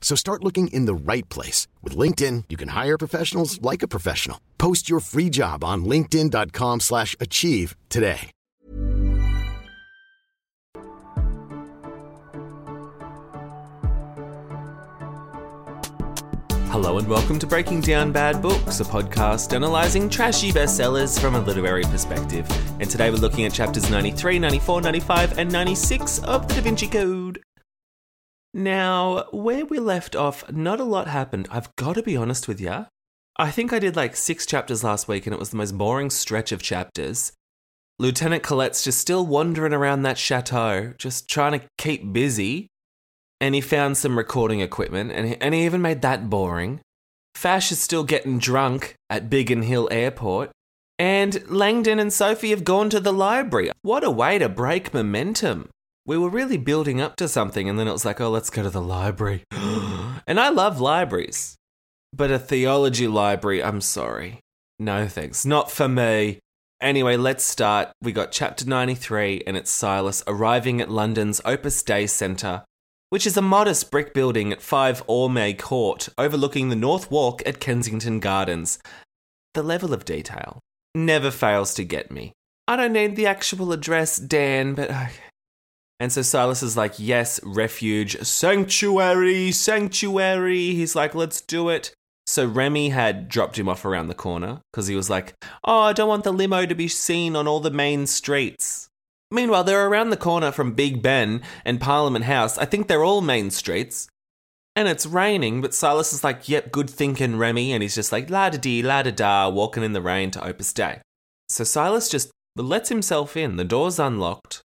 So start looking in the right place. With LinkedIn, you can hire professionals like a professional. Post your free job on linkedin.com slash achieve today. Hello and welcome to Breaking Down Bad Books, a podcast analysing trashy bestsellers from a literary perspective. And today we're looking at chapters 93, 94, 95, and 96 of the Da Vinci Code. Now, where we left off, not a lot happened. I've got to be honest with you. I think I did like six chapters last week and it was the most boring stretch of chapters. Lieutenant Colette's just still wandering around that chateau, just trying to keep busy and he found some recording equipment, and he, and he even made that boring. Fache is still getting drunk at Biggin Hill Airport, and Langdon and Sophie have gone to the library. What a way to break momentum! We were really building up to something, and then it was like, oh, let's go to the library. and I love libraries, but a theology library, I'm sorry. No thanks. Not for me. Anyway, let's start. We got chapter 93, and it's Silas arriving at London's Opus Dei Centre which is a modest brick building at 5 Orme Court overlooking the North Walk at Kensington Gardens. The level of detail never fails to get me. I don't need the actual address, Dan, but. Okay. And so Silas is like, yes, refuge, sanctuary, sanctuary. He's like, let's do it. So Remy had dropped him off around the corner because he was like, oh, I don't want the limo to be seen on all the main streets. Meanwhile, they're around the corner from Big Ben and Parliament House. I think they're all main streets. And it's raining, but Silas is like, yep, good thinking, Remy. And he's just like, la da dee, la da da, walking in the rain to Opus Dei. So Silas just lets himself in. The door's unlocked.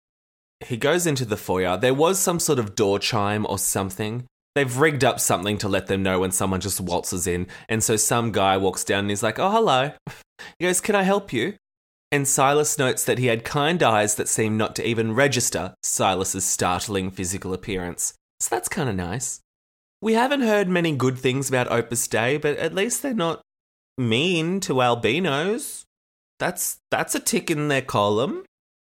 He goes into the foyer. There was some sort of door chime or something. They've rigged up something to let them know when someone just waltzes in. And so some guy walks down and he's like, oh, hello. He goes, can I help you? And Silas notes that he had kind eyes that seemed not to even register Silas's startling physical appearance. So that's kind of nice. We haven't heard many good things about Opus Dei, but at least they're not mean to albinos. That's that's a tick in their column.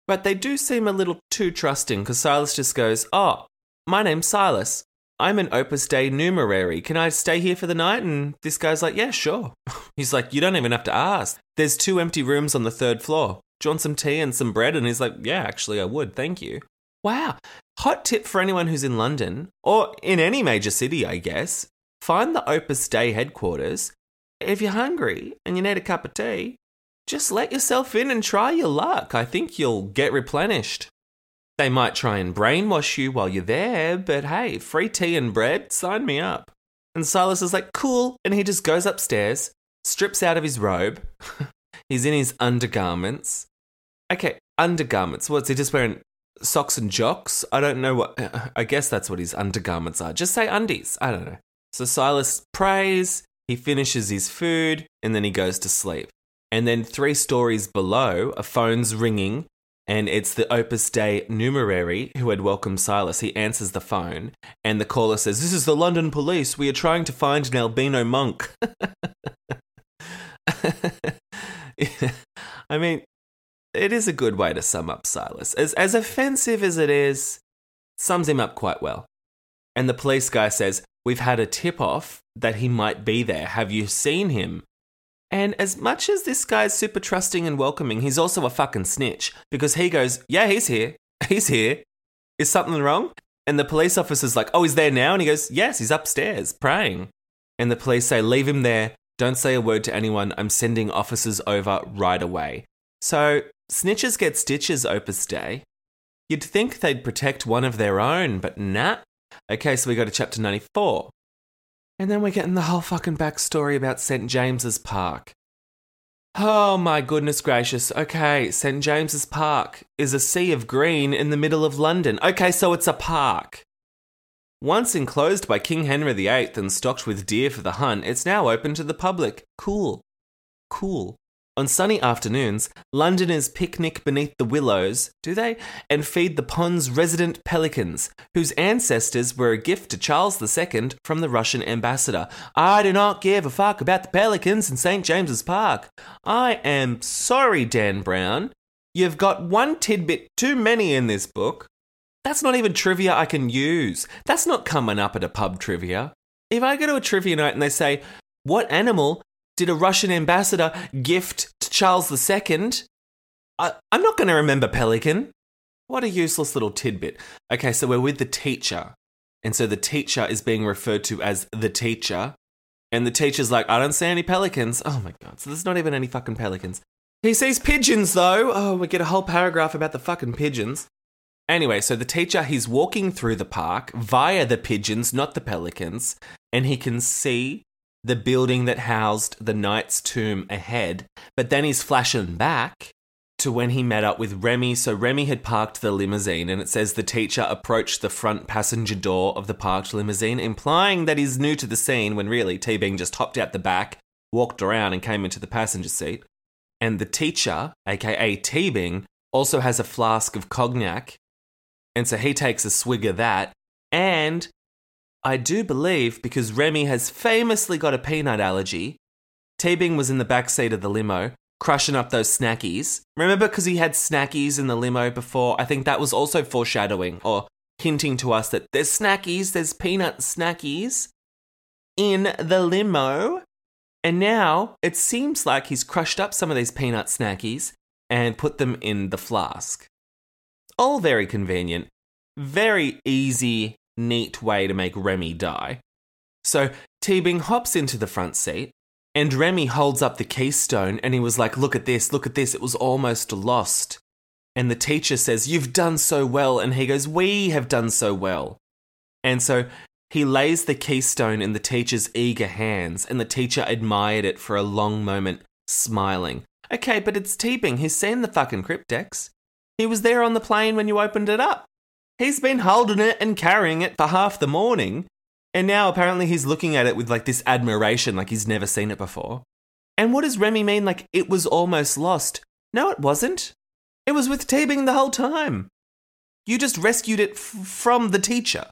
But they do seem a little too trusting because Silas just goes, "Oh, my name's Silas. I'm an Opus Dei numerary. Can I stay here for the night? And this guy's like, Yeah, sure. He's like, You don't even have to ask. There's two empty rooms on the third floor. Do you want some tea and some bread? And he's like, Yeah, actually, I would. Thank you. Wow. Hot tip for anyone who's in London or in any major city, I guess. Find the Opus Dei headquarters. If you're hungry and you need a cup of tea, just let yourself in and try your luck. I think you'll get replenished. They might try and brainwash you while you're there, but hey, free tea and bread, sign me up. And Silas is like, cool. And he just goes upstairs, strips out of his robe. He's in his undergarments. Okay, undergarments. What's he just wearing? Socks and jocks? I don't know what. I guess that's what his undergarments are. Just say undies. I don't know. So Silas prays, he finishes his food, and then he goes to sleep. And then three stories below, a phone's ringing, and it's the Opus Dei numerary who had welcomed Silas. He answers the phone, and the caller says, This is the London police. We are trying to find an albino monk. I mean, it is a good way to sum up Silas. As, as offensive as it is, sums him up quite well. And the police guy says, We've had a tip off that he might be there. Have you seen him? And as much as this guy's super trusting and welcoming, he's also a fucking snitch because he goes, Yeah, he's here. He's here. Is something wrong? And the police officer's like, Oh, he's there now? And he goes, Yes, he's upstairs praying. And the police say, Leave him there. Don't say a word to anyone. I'm sending officers over right away. So snitches get stitches, Opus Dei. You'd think they'd protect one of their own, but nah. Okay, so we go to chapter 94. And then we're getting the whole fucking backstory about St. James's Park. Oh my goodness gracious. Okay, St. James's Park is a sea of green in the middle of London. Okay, so it's a park. Once enclosed by King Henry VIII and stocked with deer for the hunt, it's now open to the public. Cool. Cool. On sunny afternoons, Londoners picnic beneath the willows, do they? And feed the pond's resident pelicans, whose ancestors were a gift to Charles II from the Russian ambassador. I do not give a fuck about the pelicans in St. James's Park. I am sorry, Dan Brown. You've got one tidbit too many in this book. That's not even trivia I can use. That's not coming up at a pub trivia. If I go to a trivia night and they say, What animal did a Russian ambassador gift to Charles II? I, I'm not going to remember Pelican. What a useless little tidbit. Okay, so we're with the teacher. And so the teacher is being referred to as the teacher. And the teacher's like, I don't see any pelicans. Oh my God. So there's not even any fucking pelicans. He sees pigeons though. Oh, we get a whole paragraph about the fucking pigeons. Anyway, so the teacher, he's walking through the park via the pigeons, not the pelicans, and he can see the building that housed the knight's tomb ahead. But then he's flashing back to when he met up with Remy. So Remy had parked the limousine, and it says the teacher approached the front passenger door of the parked limousine, implying that he's new to the scene when really Teabing just hopped out the back, walked around, and came into the passenger seat. And the teacher, aka Teabing, also has a flask of cognac. And so he takes a swig of that. And I do believe because Remy has famously got a peanut allergy, Teabing was in the back seat of the limo, crushing up those snackies. Remember, because he had snackies in the limo before? I think that was also foreshadowing or hinting to us that there's snackies, there's peanut snackies in the limo. And now it seems like he's crushed up some of these peanut snackies and put them in the flask. All very convenient, very easy neat way to make Remy die. So Teabing hops into the front seat, and Remy holds up the keystone and he was like, Look at this, look at this, it was almost lost. And the teacher says, You've done so well. And he goes, We have done so well. And so he lays the keystone in the teacher's eager hands, and the teacher admired it for a long moment, smiling. Okay, but it's Teabing. He's seen the fucking cryptex. He was there on the plane when you opened it up. He's been holding it and carrying it for half the morning. And now apparently he's looking at it with like this admiration, like he's never seen it before. And what does Remy mean? Like it was almost lost? No, it wasn't. It was with Teabing the whole time. You just rescued it f- from the teacher.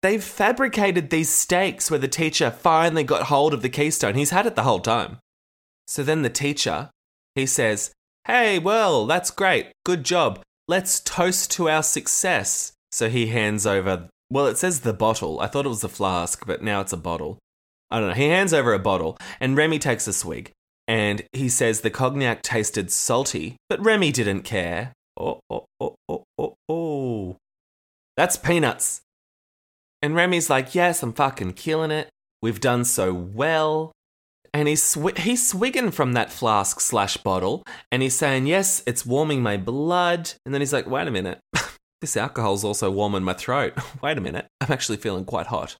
They've fabricated these stakes where the teacher finally got hold of the keystone. He's had it the whole time. So then the teacher, he says, Hey, well, that's great. Good job. Let's toast to our success. So he hands over, well, it says the bottle. I thought it was a flask, but now it's a bottle. I don't know. He hands over a bottle, and Remy takes a swig. And he says the cognac tasted salty, but Remy didn't care. Oh, oh, oh, oh, oh, oh. That's peanuts. And Remy's like, yes, I'm fucking killing it. We've done so well. And he's, sw- he's swigging from that flask slash bottle, and he's saying, yes, it's warming my blood. And then he's like, wait a minute. this alcohol's also warming my throat. Wait a minute, I'm actually feeling quite hot.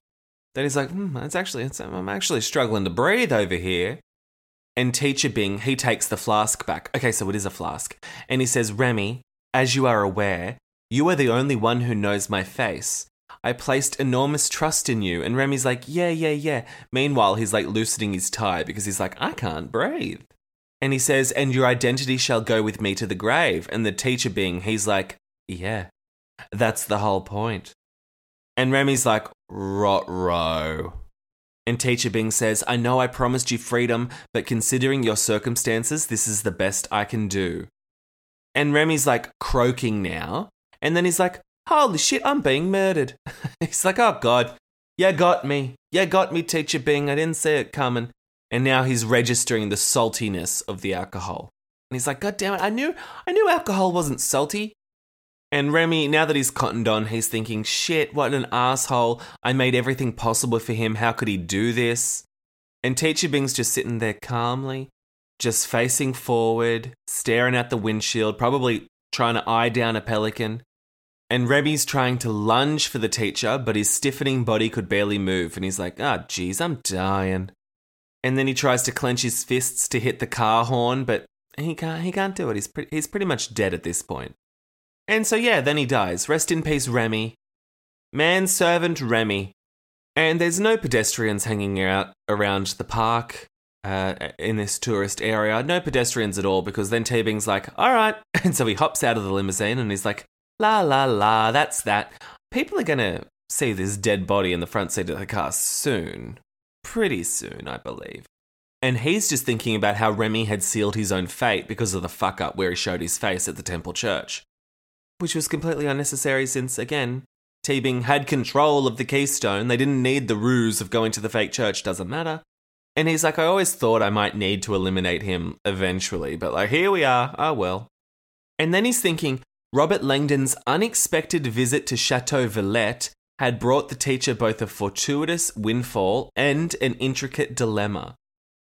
Then he's like, hmm, it's actually, it's, I'm actually struggling to breathe over here. And Teacher Bing, he takes the flask back. Okay, so it is a flask. And he says, Remy, as you are aware, you are the only one who knows my face. I placed enormous trust in you. And Remy's like, yeah, yeah, yeah. Meanwhile, he's like loosening his tie because he's like, I can't breathe. And he says, and your identity shall go with me to the grave. And the teacher Bing, he's like, yeah, that's the whole point. And Remy's like, rot row. And Teacher Bing says, I know I promised you freedom, but considering your circumstances, this is the best I can do. And Remy's like croaking now. And then he's like, Holy shit, I'm being murdered. he's like, Oh God, you got me. You got me, Teacher Bing. I didn't see it coming. And now he's registering the saltiness of the alcohol. And he's like, God damn it, I knew I knew alcohol wasn't salty. And Remy, now that he's cottoned on, he's thinking, shit, what an asshole. I made everything possible for him. How could he do this? And Teacher Bing's just sitting there calmly, just facing forward, staring at the windshield, probably trying to eye down a pelican. And Remy's trying to lunge for the teacher, but his stiffening body could barely move. And he's like, ah, oh, geez, I'm dying. And then he tries to clench his fists to hit the car horn, but he can't, he can't do it. He's, pre- he's pretty much dead at this point. And so, yeah, then he dies. Rest in peace, Remy. Manservant Remy. And there's no pedestrians hanging out around the park uh, in this tourist area. No pedestrians at all because then Teabing's like, all right. And so he hops out of the limousine and he's like, La la la, that's that. People are gonna see this dead body in the front seat of the car soon. Pretty soon, I believe. And he's just thinking about how Remy had sealed his own fate because of the fuck up where he showed his face at the temple church. Which was completely unnecessary since, again, Teabing had control of the keystone. They didn't need the ruse of going to the fake church, doesn't matter. And he's like, I always thought I might need to eliminate him eventually, but like, here we are. Oh well. And then he's thinking, Robert Langdon's unexpected visit to Chateau Villette had brought the teacher both a fortuitous windfall and an intricate dilemma.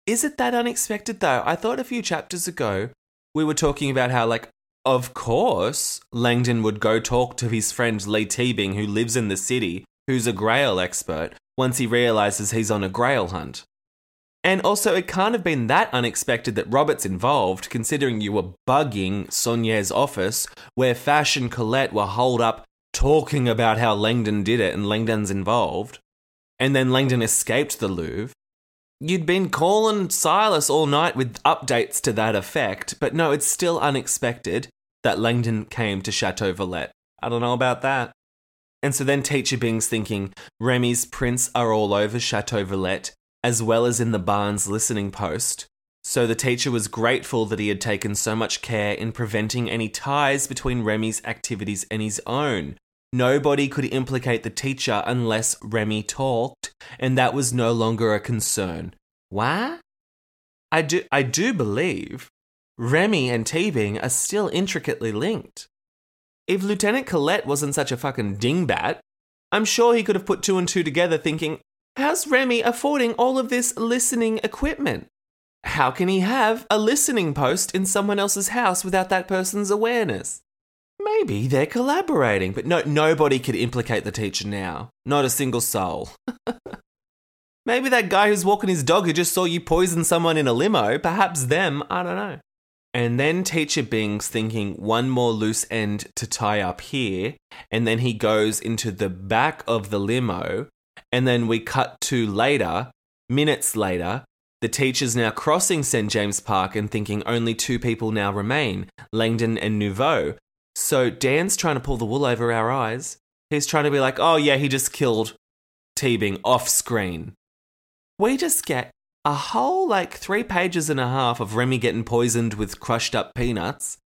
Is it that unexpected though? I thought a few chapters ago we were talking about how, like, of course, Langdon would go talk to his friend Lee Teabing, who lives in the city, who's a grail expert, once he realizes he's on a grail hunt. And also, it can't have been that unexpected that Robert's involved, considering you were bugging Saunier's office, where Fache and Colette were holed up talking about how Langdon did it and Langdon's involved. And then Langdon escaped the Louvre. You'd been calling Silas all night with updates to that effect, but no, it's still unexpected that Langdon came to Chateau Villette. I don't know about that. And so then Teacher Bing's thinking Remy's prints are all over Chateau Villette as well as in the Barnes listening post. So the teacher was grateful that he had taken so much care in preventing any ties between Remy's activities and his own. Nobody could implicate the teacher unless Remy talked, and that was no longer a concern. Why? I do I do believe Remy and Teabing are still intricately linked. If Lieutenant Colette wasn't such a fucking dingbat, I'm sure he could have put two and two together thinking, How's Remy affording all of this listening equipment? How can he have a listening post in someone else's house without that person's awareness? Maybe they're collaborating, but no, nobody could implicate the teacher now. Not a single soul. Maybe that guy who's walking his dog who just saw you poison someone in a limo, perhaps them, I don't know. And then Teacher Bing's thinking one more loose end to tie up here, and then he goes into the back of the limo and then we cut to later, minutes later, the teacher's now crossing St. James Park and thinking only two people now remain Langdon and Neveu. So Dan's trying to pull the wool over our eyes. He's trying to be like, oh, yeah, he just killed Teabing off screen. We just get a whole like three pages and a half of Remy getting poisoned with crushed up peanuts.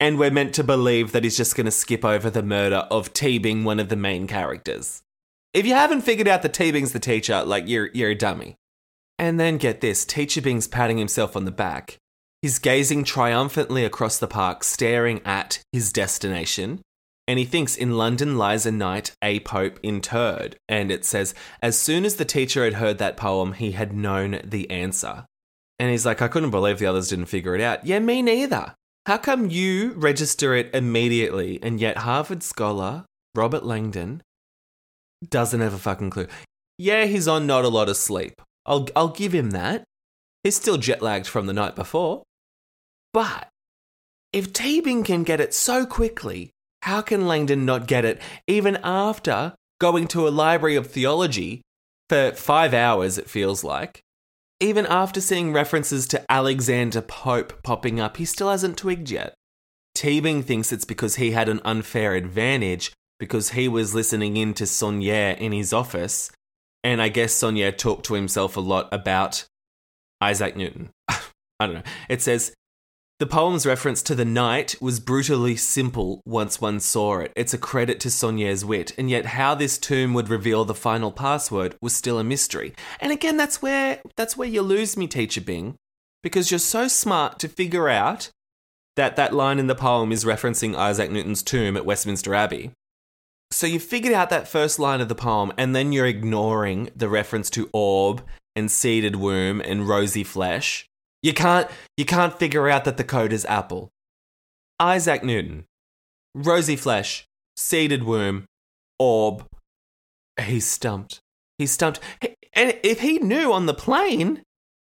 And we're meant to believe that he's just going to skip over the murder of Teabing, one of the main characters. If you haven't figured out that Teabing's the teacher, like you're you're a dummy. And then get this, Teacher Bing's patting himself on the back. He's gazing triumphantly across the park, staring at his destination. And he thinks in London lies a knight, a pope interred. And it says, as soon as the teacher had heard that poem, he had known the answer. And he's like, I couldn't believe the others didn't figure it out. Yeah, me neither. How come you register it immediately and yet Harvard scholar Robert Langdon doesn't have a fucking clue. Yeah, he's on not a lot of sleep. I'll I'll give him that. He's still jet lagged from the night before. But if Teabing can get it so quickly, how can Langdon not get it even after going to a library of theology for five hours, it feels like? Even after seeing references to Alexander Pope popping up, he still hasn't twigged yet. Teabing thinks it's because he had an unfair advantage because he was listening in to Saunier in his office. And I guess Saunier talked to himself a lot about Isaac Newton. I don't know. It says, the poem's reference to the knight was brutally simple once one saw it. It's a credit to Saunier's wit, and yet how this tomb would reveal the final password was still a mystery. And again, that's where that's where you lose me, teacher Bing, because you're so smart to figure out that that line in the poem is referencing Isaac Newton's tomb at Westminster Abbey. So you figured out that first line of the poem, and then you're ignoring the reference to orb and seeded womb and rosy flesh. You can't you can't figure out that the code is Apple. Isaac Newton, rosy flesh, seeded womb, orb. He's stumped. He's stumped. And if he knew on the plane,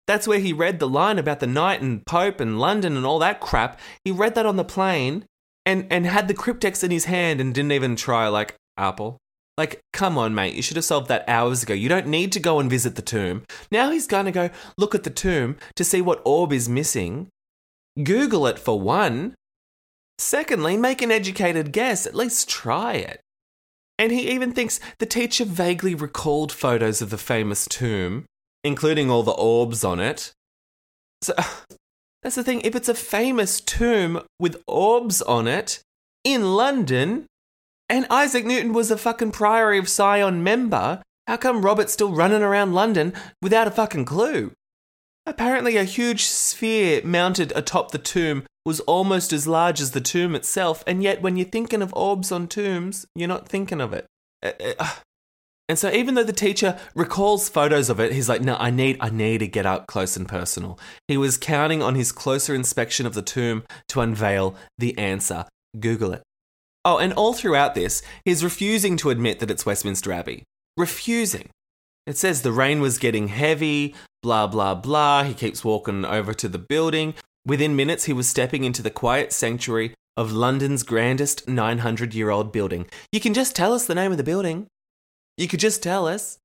that's where he read the line about the knight and Pope and London and all that crap. He read that on the plane and, and had the cryptex in his hand and didn't even try, like, Apple. Like, come on, mate, you should have solved that hours ago. You don't need to go and visit the tomb. Now he's going to go look at the tomb to see what orb is missing. Google it for one. Secondly, make an educated guess. At least try it. And he even thinks the teacher vaguely recalled photos of the famous tomb, including all the orbs on it. So, that's the thing. If it's a famous tomb with orbs on it in London, and Isaac Newton was a fucking Priory of Sion member, how come Robert's still running around London without a fucking clue? Apparently, a huge sphere mounted atop the tomb was almost as large as the tomb itself, and yet when you're thinking of orbs on tombs, you're not thinking of it. Uh, uh, and so even though the teacher recalls photos of it, he's like, "No, I need I need to get up close and personal." He was counting on his closer inspection of the tomb to unveil the answer. Google it. Oh, and all throughout this, he's refusing to admit that it's Westminster Abbey. Refusing. It says the rain was getting heavy, blah, blah, blah. He keeps walking over to the building. Within minutes, he was stepping into the quiet sanctuary of London's grandest 900 year old building. You can just tell us the name of the building. You could just tell us.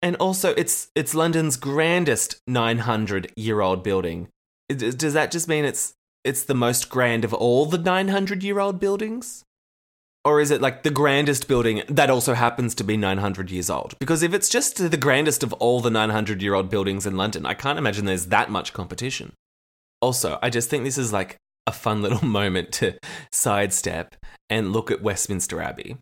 And also, it's, it's London's grandest 900 year old building. Does that just mean it's, it's the most grand of all the 900 year old buildings? Or is it like the grandest building that also happens to be 900 years old? Because if it's just the grandest of all the 900 year old buildings in London, I can't imagine there's that much competition. Also, I just think this is like a fun little moment to sidestep and look at Westminster Abbey.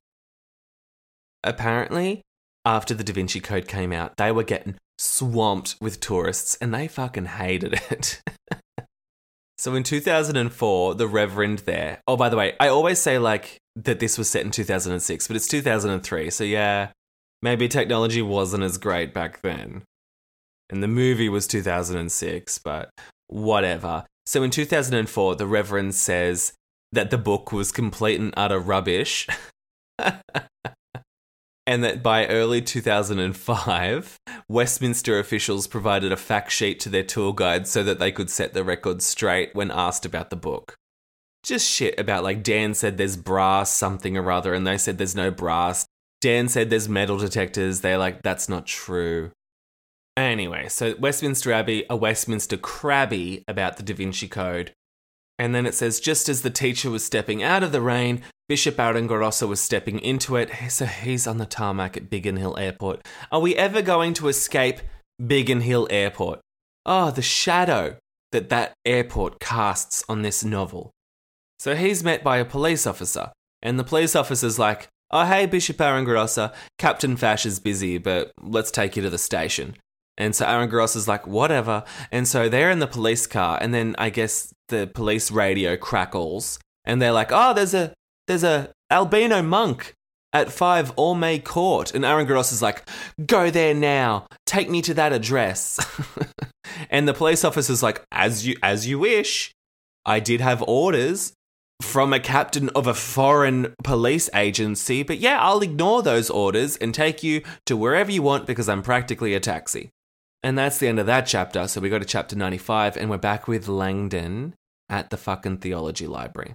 Apparently, after the Da Vinci Code came out, they were getting swamped with tourists and they fucking hated it. so in 2004, the Reverend there, oh, by the way, I always say like that this was set in 2006, but it's 2003. So yeah, maybe technology wasn't as great back then. And the movie was 2006, but whatever. So in 2004, the Reverend says that the book was complete and utter rubbish. and that by early 2005, Westminster officials provided a fact sheet to their tour guide so that they could set the record straight when asked about the book. Just shit about like Dan said there's brass something or other, and they said there's no brass. Dan said there's metal detectors. They're like, that's not true. Anyway, so Westminster Abbey, a Westminster crabby about the Da Vinci Code. And then it says, just as the teacher was stepping out of the rain, Bishop Aringarosa was stepping into it. So he's on the tarmac at Biggin Hill Airport. Are we ever going to escape Biggin Hill Airport? Oh, the shadow that that airport casts on this novel. So he's met by a police officer, and the police officer's like, Oh, hey, Bishop Aringarosa, Captain Fache is busy, but let's take you to the station. And so Aringarosa is like, whatever. And so they're in the police car, and then I guess the police radio crackles, and they're like, oh, there's a there's a albino monk at five Orme Court, and Aringarosa is like, go there now, take me to that address. and the police officer's like, as you as you wish. I did have orders from a captain of a foreign police agency, but yeah, I'll ignore those orders and take you to wherever you want because I'm practically a taxi. And that's the end of that chapter. So we go to chapter 95 and we're back with Langdon at the fucking theology library.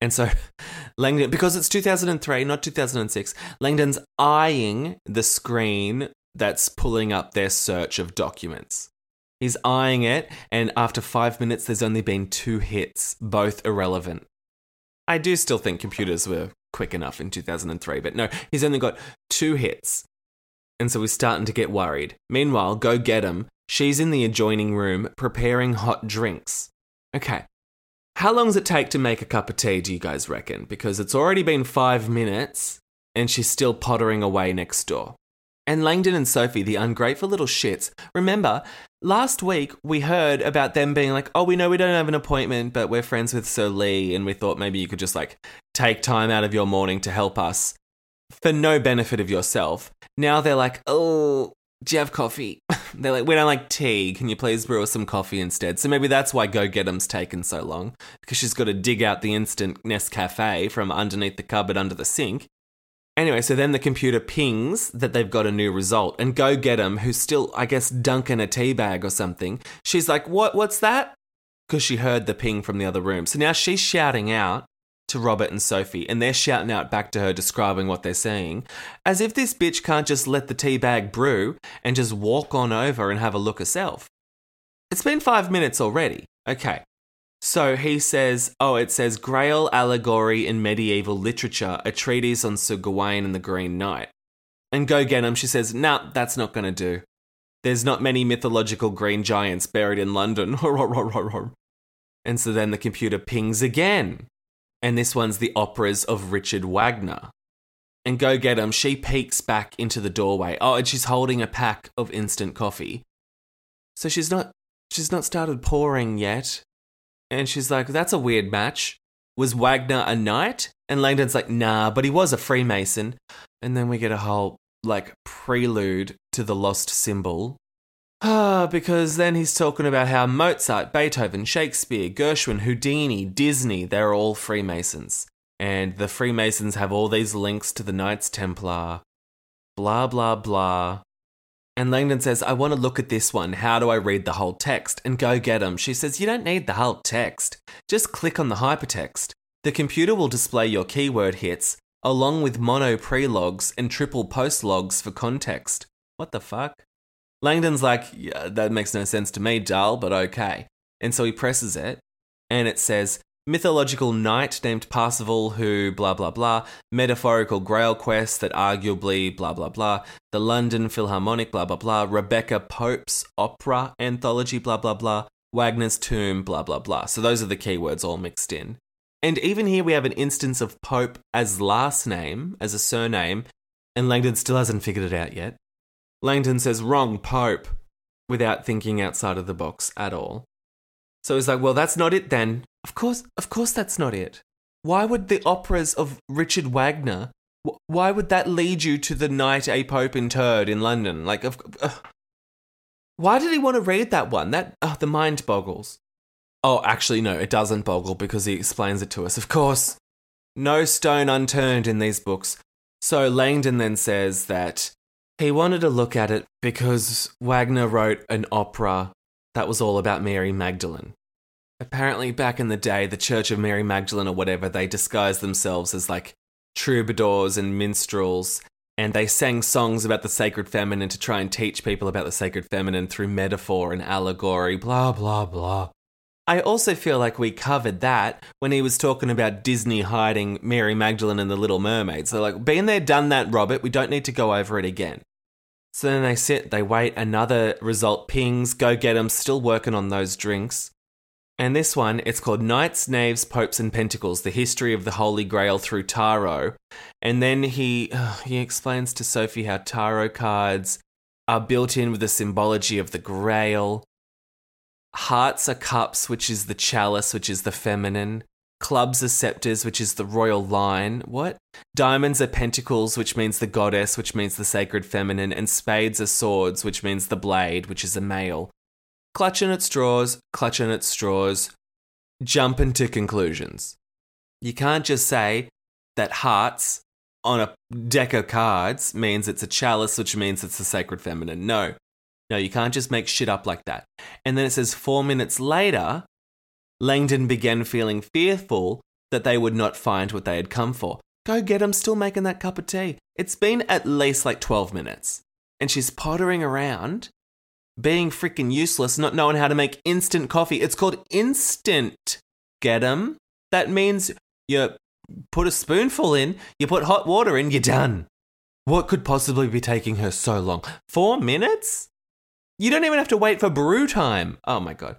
And so Langdon, because it's 2003, not 2006, Langdon's eyeing the screen that's pulling up their search of documents. He's eyeing it, and after five minutes, there's only been two hits, both irrelevant. I do still think computers were quick enough in 2003, but no, he's only got two hits. And so he's starting to get worried. Meanwhile, go get him. She's in the adjoining room preparing hot drinks. Okay. How long does it take to make a cup of tea, do you guys reckon? Because it's already been five minutes and she's still pottering away next door. And Langdon and Sophie, the ungrateful little shits, remember, last week we heard about them being like, oh, we know we don't have an appointment, but we're friends with Sir Lee, and we thought maybe you could just like take time out of your morning to help us for no benefit of yourself. Now they're like, oh, do you have coffee? they're like, we don't like tea. Can you please brew us some coffee instead? So maybe that's why Go Get 'em's taken so long, because she's got to dig out the instant Nescafe from underneath the cupboard under the sink. Anyway, so then the computer pings that they've got a new result, and Go Get 'em, who's still, I guess, dunking a tea bag or something, she's like, "What? What's that?" Because she heard the ping from the other room. So now she's shouting out to Robert and Sophie, and they're shouting out back to her, describing what they're seeing, as if this bitch can't just let the tea bag brew and just walk on over and have a look herself. It's been five minutes already. Okay, so he says, oh, it says Grail Allegory in Medieval Literature, a treatise on Sir Gawain and the Green Knight. And go get him, she says, nah, that's not to do. There's not many mythological green giants buried in London. and so then the computer pings again. And this one's the operas of Richard Wagner. And go get him, she peeks back into the doorway. Oh, and she's holding a pack of instant coffee. So she's not she's not started pouring yet. And she's like, that's a weird match. Was Wagner a knight? And Langdon's like, nah, but he was a Freemason. And then we get a whole, like, prelude to the lost symbol. Ah, because then he's talking about how Mozart, Beethoven, Shakespeare, Gershwin, Houdini, Disney, they're all Freemasons. And the Freemasons have all these links to the Knights Templar. Blah, blah, blah. And Langdon says, I want to look at this one. How do I read the whole text? And go get him. She says, You don't need the whole text. Just click on the hypertext. The computer will display your keyword hits, along with mono prelogs and triple post logs for context. What the fuck? Langdon's like, yeah, that makes no sense to me, Dull, but okay. And so he presses it, and it says, mythological knight named Parsifal who blah blah blah, metaphorical grail quest that arguably blah blah blah, the London Philharmonic blah blah blah, Rebecca Pope's opera anthology blah blah blah, Wagner's tomb blah blah blah. So those are the keywords all mixed in. And even here we have an instance of Pope as last name, as a surname, and Langdon still hasn't figured it out yet. Langdon says wrong Pope without thinking outside of the box at all. So he's like, well, that's not it then. Of course, of course, that's not it. Why would the operas of Richard Wagner? Why would that lead you to the knight a pope interred in London? Like, of, uh, why did he want to read that one? That uh, the mind boggles. Oh, actually, no, it doesn't boggle because he explains it to us. Of course, no stone unturned in these books. So Langdon then says that he wanted to look at it because Wagner wrote an opera that was all about Mary Magdalene. Apparently, back in the day, the Church of Mary Magdalene or whatever, they disguised themselves as like troubadours and minstrels, and they sang songs about the sacred feminine to try and teach people about the sacred feminine through metaphor and allegory, blah, blah, blah. I also feel like we covered that when he was talking about Disney hiding Mary Magdalene and the Little Mermaid. So, like, been there, done that, Robert. We don't need to go over it again. So then they sit, they wait, another result pings, go get them, still working on those drinks. And this one, it's called Knights, Knaves, Popes, and Pentacles: The History of the Holy Grail through Tarot. And then he uh, he explains to Sophie how tarot cards are built in with the symbology of the Grail. Hearts are cups, which is the chalice, which is the feminine. Clubs are scepters, which is the royal line. What? Diamonds are pentacles, which means the goddess, which means the sacred feminine. And spades are swords, which means the blade, which is a male clutching at straws, clutching at straws, jumping to conclusions. You can't just say that hearts on a deck of cards means it's a chalice, which means it's the sacred feminine. No. No, you can't just make shit up like that. And then it says four minutes later, Langdon began feeling fearful that they would not find what they had come for. Go get them, still making that cup of tea. It's been at least like 12 minutes. And she's pottering around being freaking useless, not knowing how to make instant coffee. It's called instant. Get 'em? That means you put a spoonful in, you put hot water in, you're done. What could possibly be taking her so long? Four minutes? You don't even have to wait for brew time. Oh my god.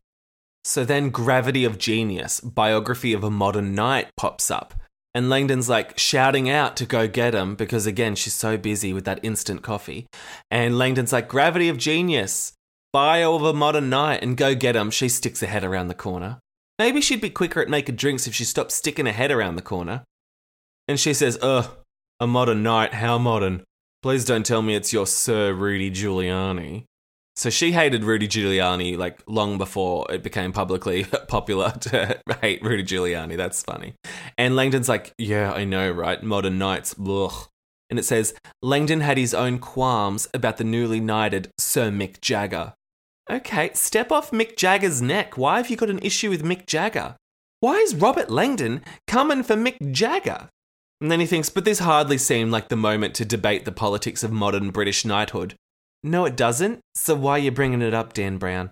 So then Gravity of Genius, biography of a modern knight, pops up. And Langdon's like shouting out to go get him because, again, she's so busy with that instant coffee. And Langdon's like, Gravity of Genius, bio of a modern knight and go get him. She sticks her head around the corner. Maybe she'd be quicker at making drinks if she stopped sticking her head around the corner. And she says, Ugh, a modern knight, how modern? Please don't tell me it's your Sir Rudy Giuliani. So she hated Rudy Giuliani like long before it became publicly popular to hate Rudy Giuliani. That's funny. And Langdon's like, Yeah, I know, right? Modern knights, ugh and it says Langdon had his own qualms about the newly knighted Sir Mick Jagger. Okay, step off Mick Jagger's neck. Why have you got an issue with Mick Jagger? Why is Robert Langdon coming for Mick Jagger? And then he thinks, but this hardly seemed like the moment to debate the politics of modern British knighthood. No, it doesn't. So why are you bringing it up, Dan Brown?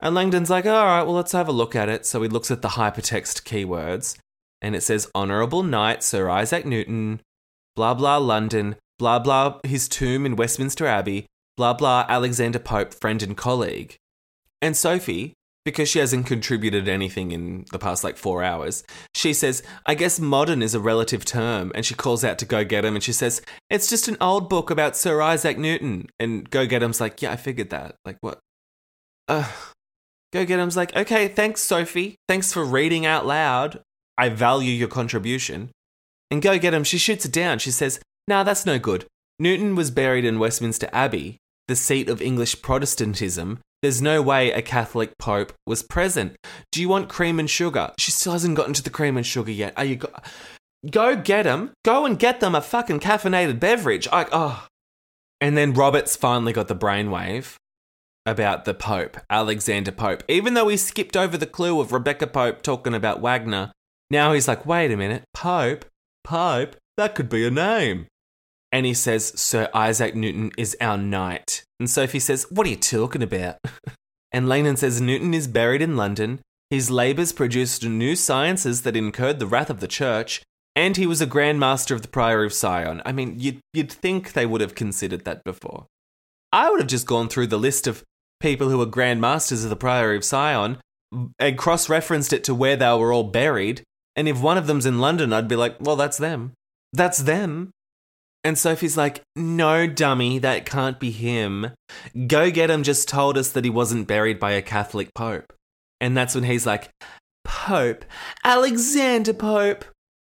And Langdon's like, all right, well, let's have a look at it. So he looks at the hypertext keywords, and it says Honourable Knight Sir Isaac Newton, blah blah London, blah blah his tomb in Westminster Abbey, blah blah Alexander Pope, friend and colleague. And Sophie, because she hasn't contributed anything in the past like four hours, she says, I guess modern is a relative term. And she calls out to Go Get Him and she says, It's just an old book about Sir Isaac Newton. And Go Get Him's like, Yeah, I figured that. Like, what? Uh, Go Get Him's like, Okay, thanks, Sophie. Thanks for reading out loud. I value your contribution and go get him. She shoots it down. She says, Nah, that's no good. Newton was buried in Westminster Abbey, the seat of English Protestantism. There's no way a Catholic Pope was present. Do you want cream and sugar? She still hasn't gotten to the cream and sugar yet. Are you go, go get them? Go and get them a fucking caffeinated beverage. I oh. And then Robert's finally got the brainwave about the Pope, Alexander Pope. Even though he skipped over the clue of Rebecca Pope talking about Wagner, now he's like, wait a minute, Pope? Pope, that could be a name. And he says, Sir Isaac Newton is our knight. And Sophie says, What are you talking about? and Langdon says, Newton is buried in London. His labours produced new sciences that incurred the wrath of the church. And he was a Grand Master of the Priory of Sion. I mean, you'd, you'd think they would have considered that before. I would have just gone through the list of people who were Grand Masters of the Priory of Sion and cross referenced it to where they were all buried and if one of them's in London, I'd be like, well, that's them. That's them. And Sophie's like, no, dummy, that can't be him. Go get him just told us that he wasn't buried by a Catholic Pope. And that's when he's like, Pope, Alexander Pope.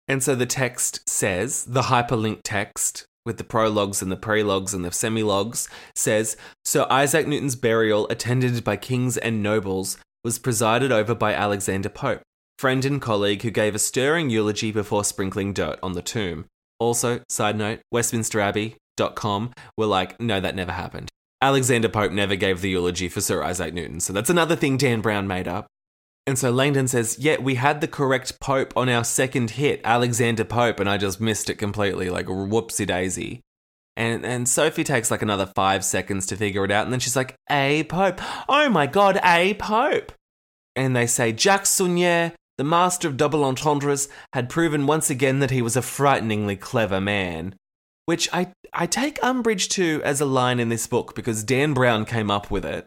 And so the text says, the hyperlink text with the prologues and the prelogues and the semilogues says, Sir Isaac Newton's burial, attended by kings and nobles, was presided over by Alexander Pope friend and colleague who gave a stirring eulogy before sprinkling dirt on the tomb. Also, side note, WestminsterAbbey.com were like, no, that never happened. Alexander Pope never gave the eulogy for Sir Isaac Newton, so that's another thing Dan Brown made up. And so Langdon says, Yeah, we had the correct Pope on our second hit, Alexander Pope, and I just missed it completely, like whoopsie daisy. And and Sophie takes like another five seconds to figure it out, and then she's like, A Pope. Oh my god, A Pope. And they say Jacques Saunier, the master of double entendres, had proven once again that he was a frighteningly clever man. Which I, I take umbrage to as a line in this book because Dan Brown came up with it.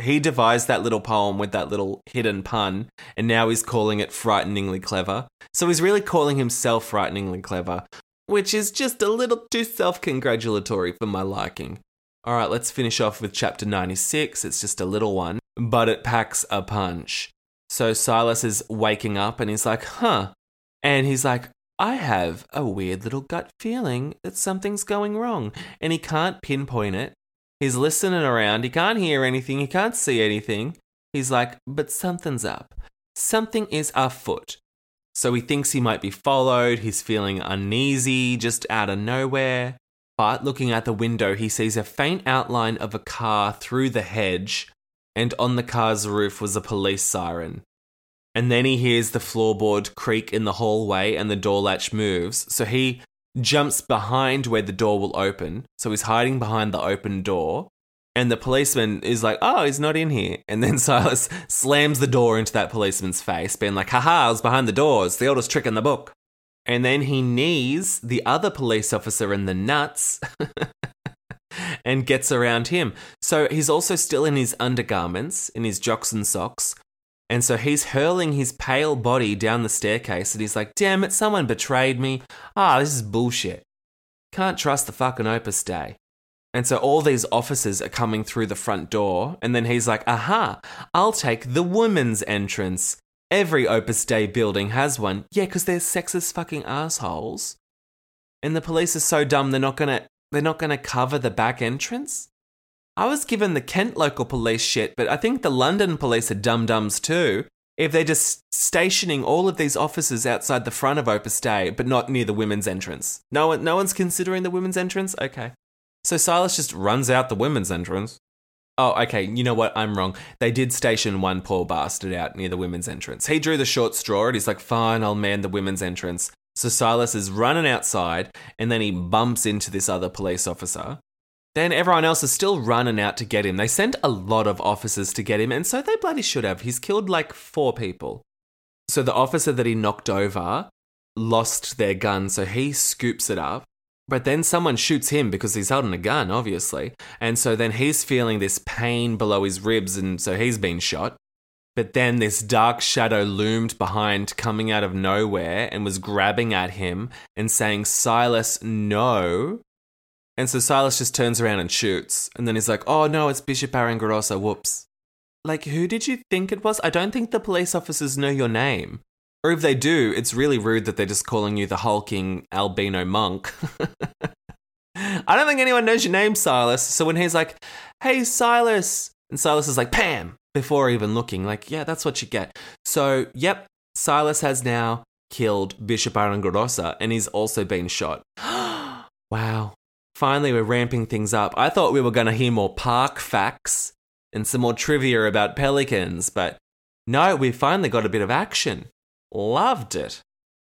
He devised that little poem with that little hidden pun, and now he's calling it frighteningly clever. So he's really calling himself frighteningly clever, which is just a little too self congratulatory for my liking. All right, let's finish off with chapter 96. It's just a little one, but it packs a punch. So Silas is waking up and he's like, huh. And he's like, I have a weird little gut feeling that something's going wrong. And he can't pinpoint it. He's listening around. He can't hear anything. He can't see anything. He's like, but something's up. Something is afoot. So he thinks he might be followed. He's feeling uneasy just out of nowhere. But looking out the window, he sees a faint outline of a car through the hedge, and on the car's roof was a police siren. And then he hears the floorboard creak in the hallway and the door latch moves. So he jumps behind where the door will open. So he's hiding behind the open door. And the policeman is like, oh, he's not in here. And then Silas slams the door into that policeman's face, being like, haha, I was behind the doors, the oldest trick in the book. And then he knees the other police officer in the nuts and gets around him. So he's also still in his undergarments, in his jocks and socks. And so he's hurling his pale body down the staircase and he's like, damn it, someone betrayed me. Ah, this is bullshit. Can't trust the fucking Opus Dei. And so all these officers are coming through the front door, and then he's like, aha, I'll take the women's entrance. Every Opus Dei building has one. Yeah, because they're sexist fucking assholes. And the police are so dumb they're not gonna they're not gonna cover the back entrance. I was given the Kent local police shit, but I think the London police are dum dums too. If they're just stationing all of these officers outside the front of Opus Dei, but not near the women's entrance. No one, no one's considering the women's entrance. Okay, so Silas just runs out the women's entrance. Oh, okay. You know what? I'm wrong. They did station one poor bastard out near the women's entrance. He drew the short straw and he's like, fine, I'll man the women's entrance. So Silas is running outside and then he bumps into this other police officer. Then everyone else is still running out to get him. They sent a lot of officers to get him, and so they bloody should have. He's killed like four people. So the officer that he knocked over lost their gun, so he scoops it up. But then someone shoots him because he's holding a gun, obviously. And so then he's feeling this pain below his ribs, and so he's been shot. But then this dark shadow loomed behind, coming out of nowhere, and was grabbing at him and saying, Silas, no. And so Silas just turns around and shoots. And then he's like, oh no, it's Bishop Aringarosa, whoops. Like, who did you think it was? I don't think the police officers know your name. Or if they do, it's really rude that they're just calling you the hulking albino monk. I don't think anyone knows your name, Silas. So when he's like, hey, Silas, and Silas is like, Pam, before even looking, like, yeah, that's what you get. So, yep, Silas has now killed Bishop Aringarosa and he's also been shot. wow. Finally, we're ramping things up. I thought we were going to hear more park facts and some more trivia about pelicans, but no, we finally got a bit of action. Loved it.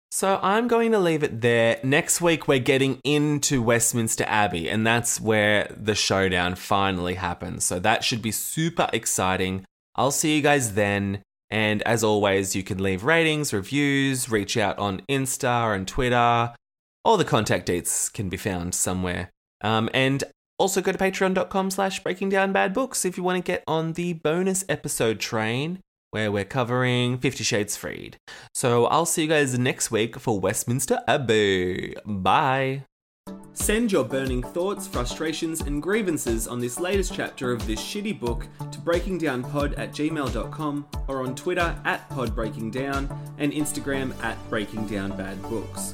So I'm going to leave it there. Next week, we're getting into Westminster Abbey, and that's where the showdown finally happens. So that should be super exciting. I'll see you guys then. And as always, you can leave ratings, reviews, reach out on Insta and Twitter. All the contact dates can be found somewhere. Um, and also go to patreon.com slash breaking down bad books if you want to get on the bonus episode train where we're covering Fifty Shades Freed. So I'll see you guys next week for Westminster Abbey. Bye. Send your burning thoughts, frustrations, and grievances on this latest chapter of this shitty book to breakingdownpod at gmail.com or on Twitter at podbreakingdown and Instagram at breakingdownbadbooks.